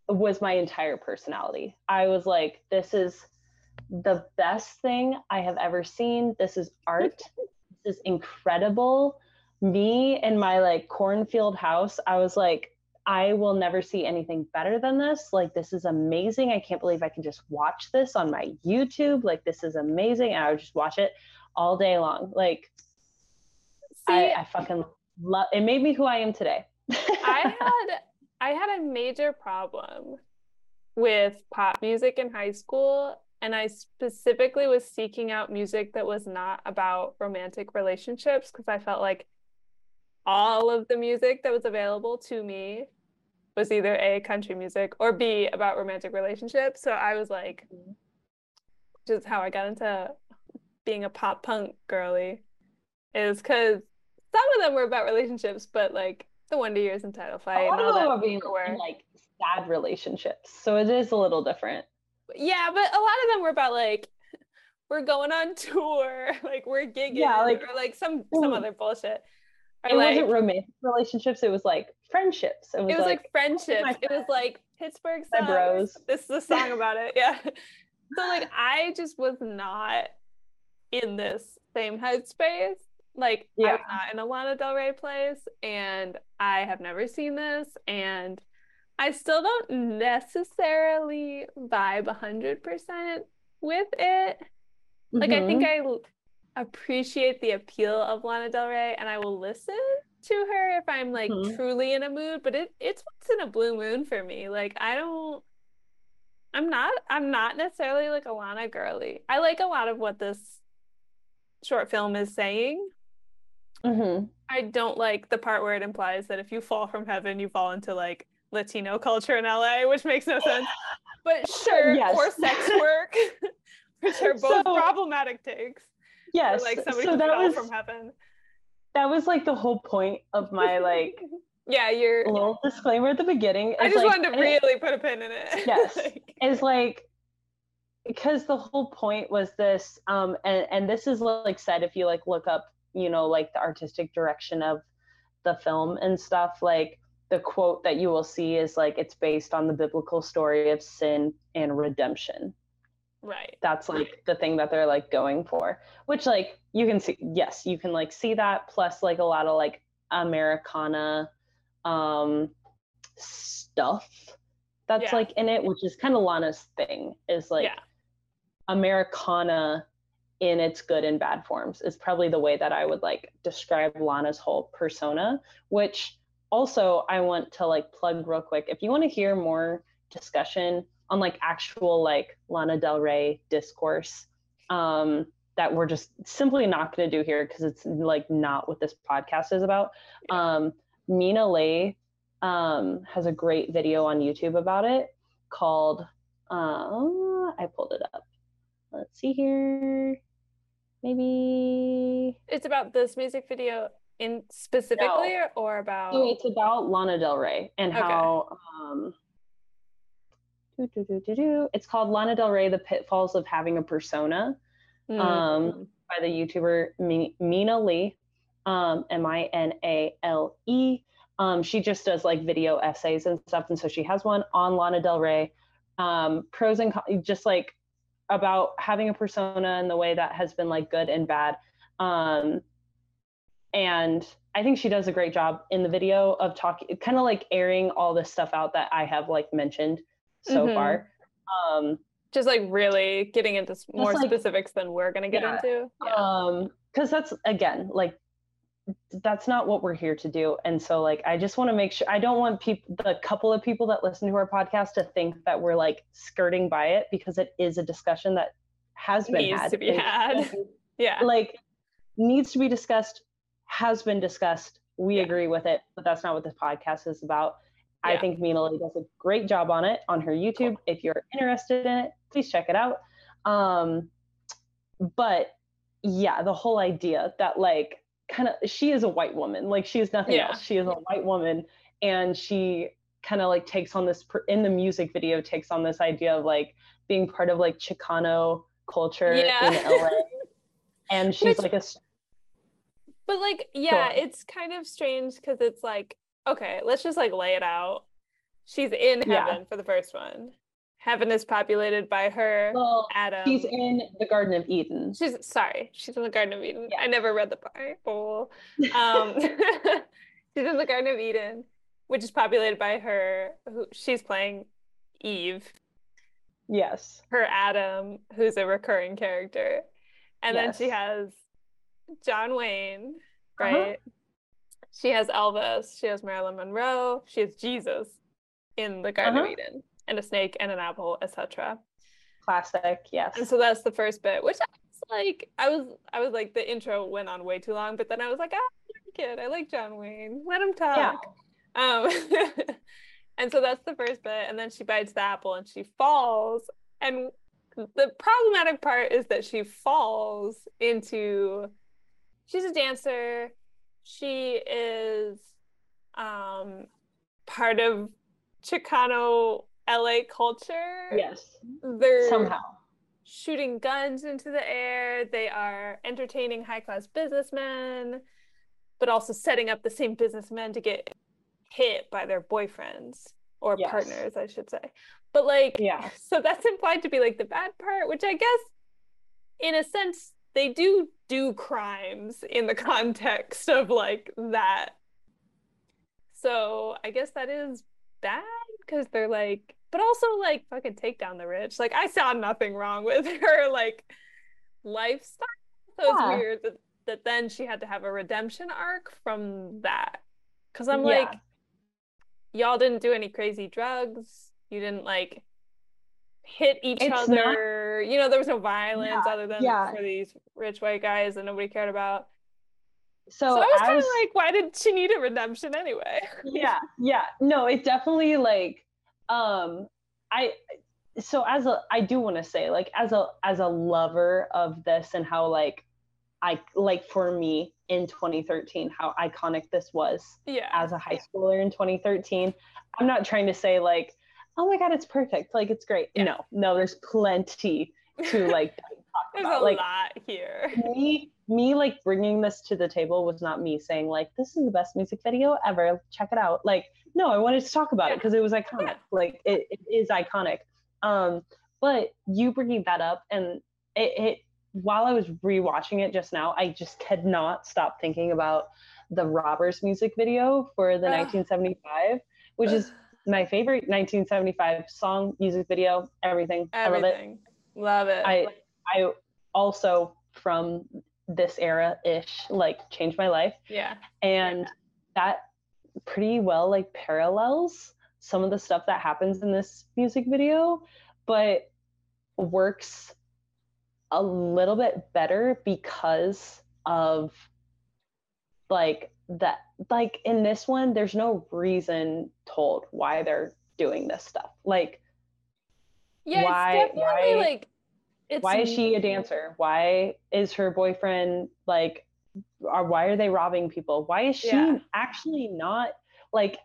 was my entire personality. I was like, this is the best thing I have ever seen. This is art. this is incredible. Me and my like cornfield house, I was like, I will never see anything better than this. Like, this is amazing. I can't believe I can just watch this on my YouTube. Like, this is amazing. And I would just watch it all day long. Like, See, I, I fucking love it. Made me who I am today. I had I had a major problem with pop music in high school and I specifically was seeking out music that was not about romantic relationships because I felt like all of the music that was available to me was either A country music or B about romantic relationships. So I was like which is how I got into being a pop punk girly is cuz some of them were about relationships but like the Wonder Years and Title Fight. a lot of them are being were. like sad relationships. So it is a little different. Yeah, but a lot of them were about like we're going on tour, like we're gigging, Yeah, like- or like some some other bullshit. It like wasn't romantic relationships, it was like friendships. It was, it was like, like, oh friendships. my It was like Pittsburgh Sucks. bros. This is a song about it. Yeah. So like I just was not in this same headspace. Like I was not in a Lana Del Rey place, and I have never seen this, and I still don't necessarily vibe hundred percent with it. Like I think. Mm-hmm. I appreciate the appeal of Lana Del Rey and I will listen to her if I'm like Mhm. truly in a mood, but it it's once in a blue moon for me. Like I don't I'm not I'm not necessarily like a Lana girly. I like a lot of what this short film is saying. Mhm. I don't like the part where it implies that if you fall from heaven, you fall into like Latino culture in LA, which makes no sense. But sure, Yes. or sex work, which are both So- problematic takes. Or, Yes. like somebody so that was from heaven. that was like the whole point of my like Yeah, you're. Little disclaimer at the beginning. I just like, wanted to and it- really put a pin in it. Yes. Like, is like because the whole point was this um and and this is like said if you like look up you know like the artistic direction of the film and stuff like the quote that you will see is like it's based on the biblical story of sin and redemption right. that's like the thing that they're like going for which like you can see yes you can like see that plus like a lot of like americana um stuff that's Yeah. like in it which is kind of lana's thing is like yeah. americana in its good and bad forms is probably the way that i would like describe lana's whole persona which also i want to like plug real quick if you want to hear more discussion on like actual like lana del rey discourse um that we're just simply not going to do here because it's like not what this podcast is about um Mina Le um has a great video on youtube about it called uh, i pulled it up let's see here maybe It's about this music video in specifically, or, or about. so it's about lana del rey and Okay. how um it's called lana del rey the pitfalls of having a persona Mm. um, by the YouTuber Mi- Mina Le, um, M I N A L E. Um, she just does like video essays and stuff, and so she has one on Lana Del Rey, um, pros and cons, just like about having a persona and the way that has been like good and bad. Um, and I think she does a great job in the video of talking, kind of like airing all this stuff out that I have like mentioned so Mhm. far. Um, just like really getting into more like- specifics than we're gonna get Yeah. into. Yeah. um because that's again like that's not what we're here to do and so like i just want to make sure i don't want people the couple of people that listen to our podcast to think that we're like skirting by it because it is a discussion that has been Needs had to be had. yeah. like needs to be discussed has been discussed we Yeah. agree with it but that's not what this podcast is about i think Mina Le does a great job on it on her youtube. If you're interested in it please check it out. Um but yeah the whole idea that like kind of she is a white woman. Like she is nothing Yeah. else. She is a white woman and she kind of like takes on this in the music video takes on this idea of like being part of like chicano culture Yeah. in la and she's Which- like a But like, yeah, it's kind of strange because it's like, okay, let's just like lay it out. She's in Yeah. heaven for the first one. Heaven is populated by her, well Adam. she's in the garden of eden She's sorry, she's in the Garden of Eden. Yeah. I never read the Bible. Um, she's in the Garden of Eden, which is populated by her. Who she's playing Eve, yes her Adam, who's a recurring character, and then she has John Wayne, Uh-huh. She has Elvis. She has Marilyn Monroe. She has Jesus in the Garden of Uh-huh. Eden, and a snake and an apple, etc. classic yes And so that's the first bit, which I was like, I was, I was like, the intro went on way too long, but then I was like, ah, I like it. I like John Wayne. Let him talk. Um, and so that's the first bit, and then she bites the apple and she falls. And the problematic part is that she falls into. She's a dancer. She is um, part of Chicano LA culture. yes They're somehow shooting guns into the air. They are entertaining high class businessmen, but also setting up the same businessmen to get hit by their boyfriends or Yes. partners, I should say. But like, Yeah. so that's implied to be like the bad part, which I guess, in a sense, they do do crimes in the context of like that. So I guess that is bad because they're like, but also like fucking take down the rich. Like I saw nothing wrong with her like lifestyle. So it's Yeah. weird that, that then she had to have a redemption arc from that. Cause I'm Yeah. like, y'all didn't do any crazy drugs. You didn't like hit each It's not- other. You know, there was no violence Yeah, other than yeah. for these rich white guys that nobody cared about. so, So, I was kind of like, why did she need a redemption anyway? yeah yeah no it definitely like um i so as a i do want to say like as a as a lover of this and how like i like for me in 2013 how iconic this was Yeah. as a high schooler in 2013 i'm not trying to say like oh my god it's perfect like it's great Yeah. no no there's plenty to like talk There's about a like lot here. me me like bringing this to the table was not me saying like this is the best music video ever check it out like no i wanted to talk about it because it was iconic Yeah. like it, it is iconic um but you bringing that up and it, it while i was rewatching it just now i just could not stop thinking about the robbers music video for the Ugh. 1975 which is my favorite 1975 song music video everything i love it Everything. Love it. I I also from this era ish like changed my life yeah. and that pretty well like parallels some of the stuff that happens in this music video but works a little bit better because of like that like in this one there's no reason told why they're doing this stuff. Like Yeah, Why- it's definitely why- like it's why is she a dancer? Why is her boyfriend like or why are they robbing people? Why is she Yeah. actually not like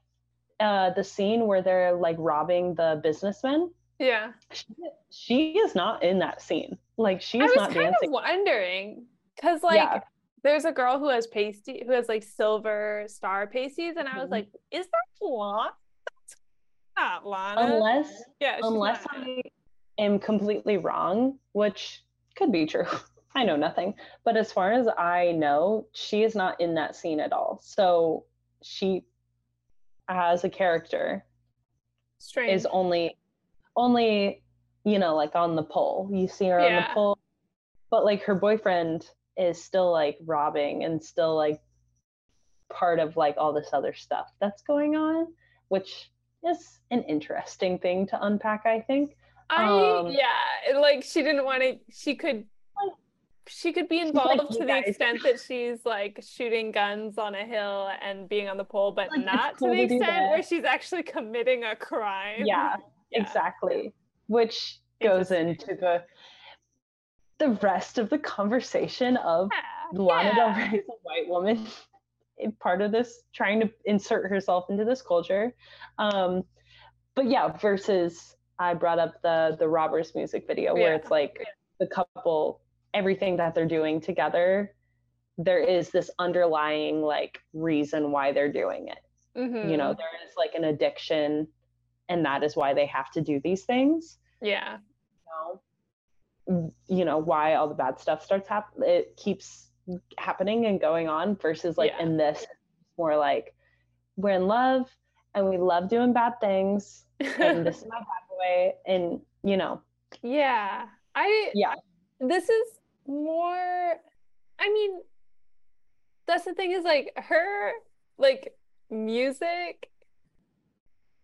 uh the scene where they're like robbing the businessmen? Yeah. she, she is not in that scene. Like she I is was not kind dancing. of wondering because like Yeah. There's a girl who has pasty who has like silver star pasties, and I was Mhm. like, is that Lana? That's not Lana. unless yeah, unless i am completely wrong which could be true i know nothing but as far as i know she is not in that scene at all so she as a character strange. is only only you know like on the pole you see her on the pole but like her boyfriend is still like robbing and still like part of like all this other stuff that's going on which is an interesting thing to unpack i think I um, yeah, like she didn't want to. She could. She could be involved "You to the guys." extent that she's like shooting guns on a hill and being on the pole, but Like, not to cool the to do extent where she's actually committing a crime. yeah, Yeah. exactly which goes into the the rest of the conversation of Yeah, Lana Del yeah. Rey is a white woman, part of this, trying to insert herself into this culture. Um, but yeah, versus I brought up the the Robbers music video where Yeah. it's like the couple, everything that they're doing together. There is this underlying like reason why they're doing it. You know, Mhm. there is like an addiction, and that is why they have to do these things Yeah. know, you know why all the bad stuff starts happening it keeps happening and going on versus like Yeah. in this more like we're in love and we love doing bad things and this is my bad pathway and you know yeah. I yeah this is more I mean that's the thing is like her like music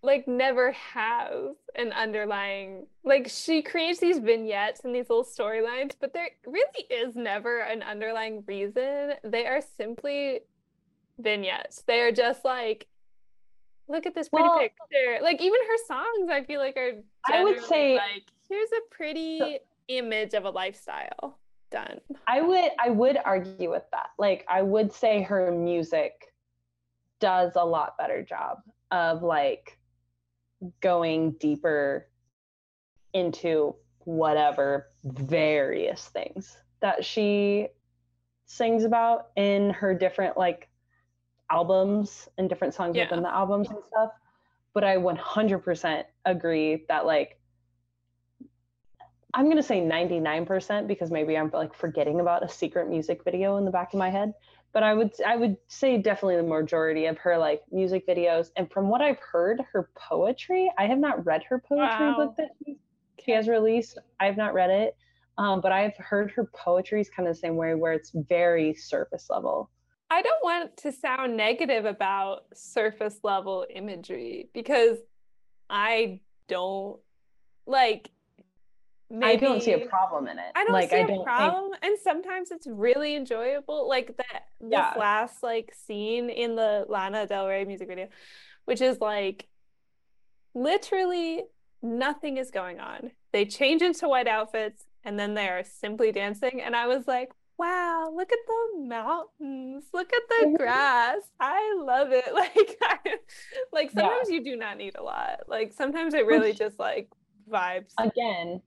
like never has an underlying like she creates these vignettes and these little storylines but there really is never an underlying reason. They are simply vignettes. They are just like look at this pretty Well- picture. Like even her songs i feel like are I would say- like here's a pretty image of a lifestyle done. I would i would argue with that. Like i would say her music does a lot better job of like going deeper into whatever various things that she sings about in her different like albums and different songs Yeah. within the albums and stuff but i 100% agree that like i'm going to say 99% because maybe i'm like forgetting about a secret music video in the back of my head but i would i would say definitely the majority of her like music videos and from what i've heard her poetry i have not read her poetry Wow. book that she, she has released i have not read it um, but i've heard her poetry is kind of the same way where it's very surface level I don't want to sound negative about surface level imagery because I don't like i don't see a problem in it I don't like see i a don't think problem, and sometimes it's really enjoyable. Like that this Yeah. last like scene in the Lana Del Rey music video, which is like literally nothing is going on. They change into white outfits and then they are simply dancing, and I was like, wow, look at the mountains, look at the grass. I love it. Like, I, like sometimes yeah. you do not need a lot. Like sometimes it really Which, just like vibes. Again,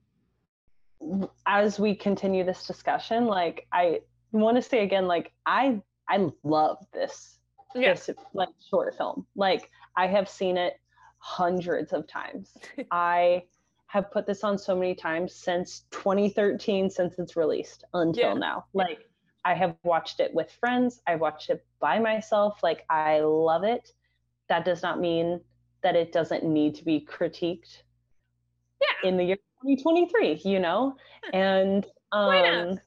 as we continue this discussion, like I want to say again, like I I love this yeah. this like short film. Like I have seen it hundreds of times. I have put this on so many times since 2013 since it's released until yeah. now. Like I have watched it with friends, I've watched it by myself. Like I love it. That does not mean that it doesn't need to be critiqued yeah. in the year 2023, you know? And um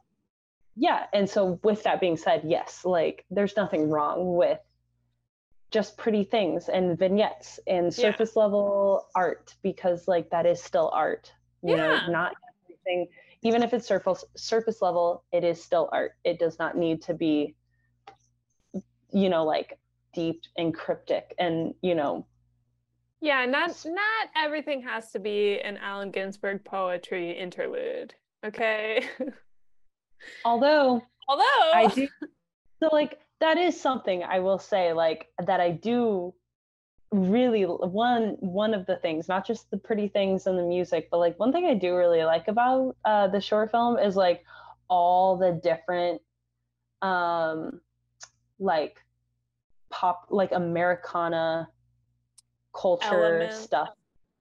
yeah, and so with that being said, yes, like there's nothing wrong with just pretty things and vignettes and surface yeah. level art because like that is still art. You yeah. know, not everything even if it's surface surface level, it is still art. It does not need to be you know like deep and cryptic and you know yeah not not everything has to be an allen ginsberg poetry interlude okay? Although although i do so like that is something i will say like that i do really one one of the things not just the pretty things and the music but like one thing i do really like about uh the short film is like all the different um like pop like americana culture Element. stuff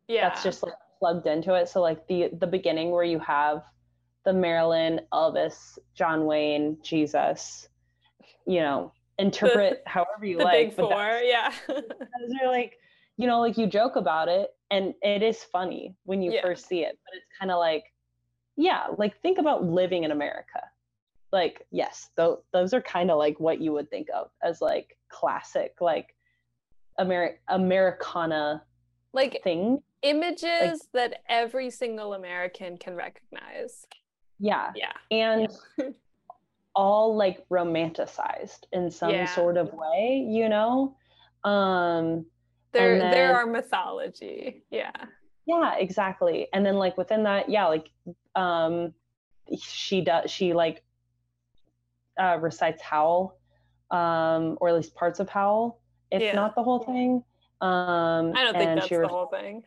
yeah that's just like plugged into it so like the the beginning where you have the marilyn elvis john wayne jesus you know interpret the, however you the like big four yeah they're like you know like you joke about it and it is funny when you yeah. first see it but it's kind of like yeah like think about living in america like yes th- those are kind of like what you would think of as like classic like Amer- americana like thing. Images like, that every single american can recognize. Yeah. Yeah. And yeah. all like romanticized in some yeah. sort of way you know? Um there then, there are mythology. Yeah. Yeah exactly. And then like within that yeah like um she does she like uh recites howl um or at least parts of howl if yeah. not the whole thing um i don't think that's the whole thing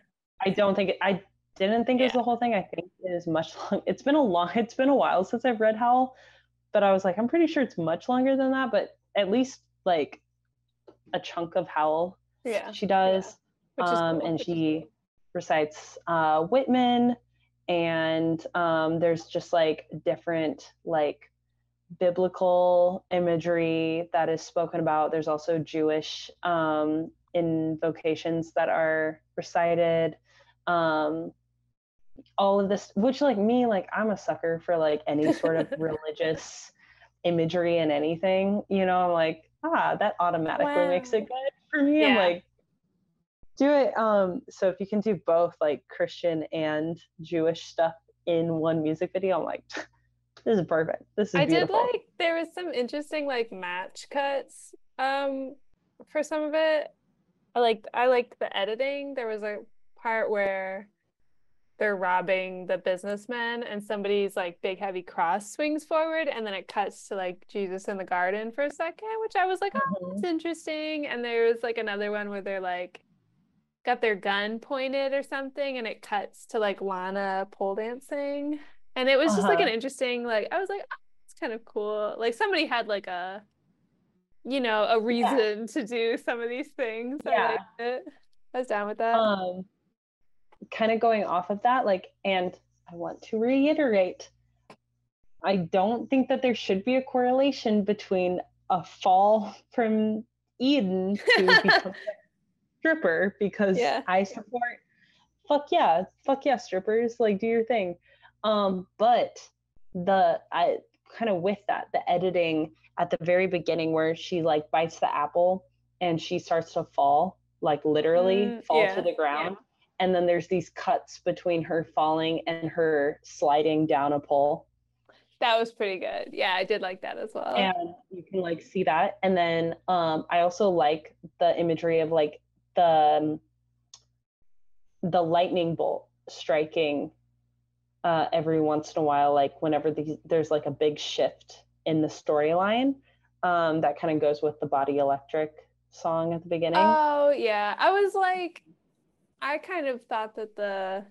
i don't think it, i didn't think yeah. it was the whole thing i think it is much long it's been a long it's been a while since i've read howl but i was like i'm pretty sure it's much longer than that but at least like a chunk of howl yeah she does yeah. um cool. and she recites uh whitman and um there's just like different like biblical imagery that is spoken about. There's also jewish um invocations that are recited. Um all of this which like me like i'm a sucker for like any sort of religious imagery and anything you know? I'm like ah that automatically wow. makes it good for me. Yeah. i'm like do it. Um so if you can do both like christian and jewish stuff in one music video i'm like this is perfect this is i beautiful. did like there was some interesting like match cuts um for some of it i liked i liked the editing there was a part where they're robbing the businessmen and somebody's like big heavy cross swings forward and then it cuts to like Jesus in the garden for a second, which I was like, oh, mm-hmm. that's interesting. And there's like another one where they're like got their gun pointed or something and it cuts to like Lana pole dancing. And it was uh-huh. just like an uh-huh. interesting, like I was like, oh, it's kind of cool. Like somebody had like a you know, a reason yeah. to do some of these things. Yeah. I, I was down with that. Um kind of going off of that, like, and I want to reiterate I don't think that there should be a correlation between a fall from Eden to become a stripper because yeah. I support fuck yeah, fuck yeah, strippers, like do your thing. Um, but the I kind of with that, the editing at the very beginning where she like bites the apple and she starts to fall, like literally mm, fall yeah, to the ground. Yeah and then there's these cuts between her falling and her sliding down a pole. That was pretty good. Yeah i did like that as well. And you can like see that. And then um i also like the imagery of like the um, the lightning bolt striking uh every once in a while like whenever the, there's like a big shift in the storyline um, that kind of goes with the Body Electric song at the beginning. Oh yeah, I was like, I kind of thought that the,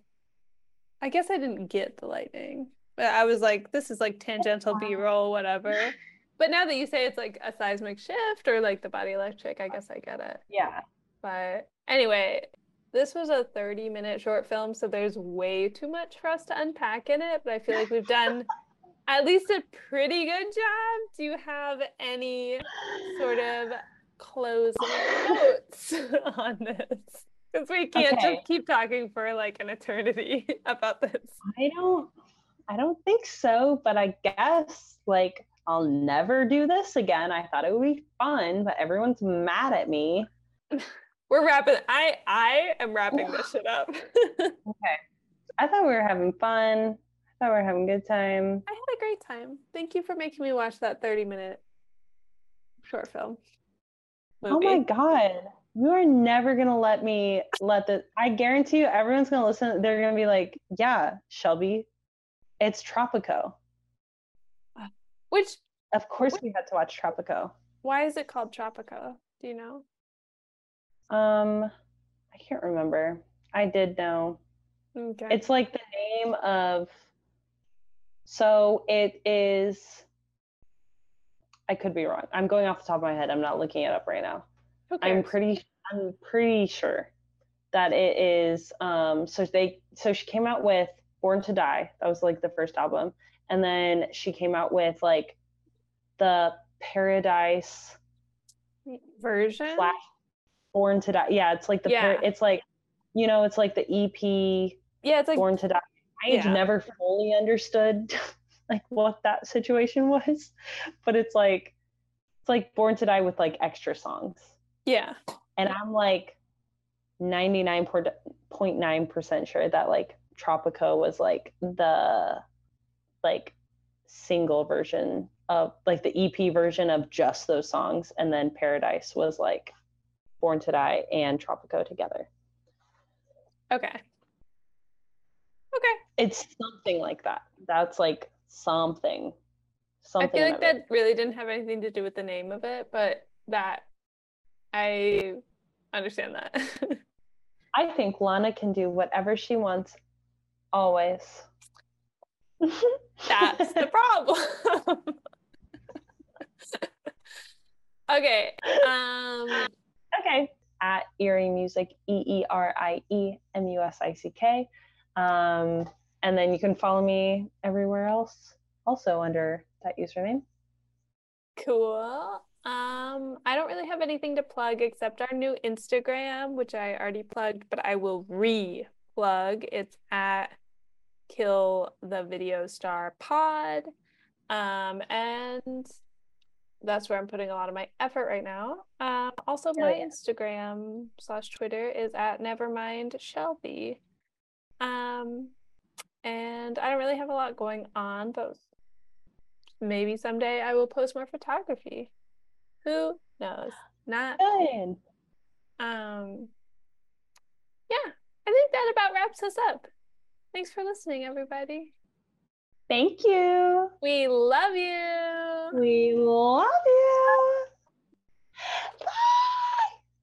I guess I didn't get the lightning, but I was like, this is like tangential B roll, whatever. But now that you say it's like a seismic shift or like the Body Electric, I guess I get it. yeah. But anyway, this was a 30 minute short film, so there's way too much for us to unpack in it, but I feel like we've done at least a pretty good job. Do you have any sort of closing notes on this? Because we can't Okay. just keep talking for like an eternity about this. I don't I don't think so, but I guess like I'll never do this again. I thought it would be fun, but everyone's mad at me. We're wrapping I I am wrapping this shit up. Okay. I thought we were having fun. I thought we were having a good time. I had a great time. Thank you for making me watch that 30 minute short film. Oh my god. You are never gonna let me let the I guarantee you everyone's gonna listen. They're gonna be like, yeah, Shelby, it's Tropico. Which Of course we had to watch Tropico. why is it called Tropico? Do you know? Um I can't remember. I did know. Okay. It's like the name of so it is I could be wrong. I'm going off the top of my head. I'm not looking it up right now. Who I'm pretty I'm pretty sure that it is um so they so she came out with Born to Die. That was like the first album. And then she came out with like the Paradise version. Born to Die. Yeah, it's like the Yeah. it's like you know, it's like the EP Yeah, it's like Born to Die. I Yeah. never fully understood like what that situation was, but it's like it's like Born to Die with like extra songs. yeah. And I'm like 99.9% sure that like Tropico was like the like single version of like the EP version of just those songs and then Paradise was like Born to Die and Tropico together. Okay. Okay. It's something like that. That's like something. Something. I feel like of it. that really didn't have anything to do with the name of it, but that I understand that. I think Lana can do whatever she wants always. That's the problem. okay. Um okay. At Eerie Musick, E E R I E M U S I C K. Um, and then you can follow me everywhere else also under that username. Cool. Um, I don't really have anything to plug except our new Instagram, which I already plugged, but I will re-plug. It's at Kill the Video Star Pod. Um, and that's where I'm putting a lot of my effort right now. Um, also my yeah. Instagram slash Twitter is at Nevermind Shelby. Um, and I don't really have a lot going on, but maybe someday I will post more photography. Who knows? Not Good. um yeah, I think that about wraps us up. Thanks for listening, everybody. Thank you. We love you. We love you.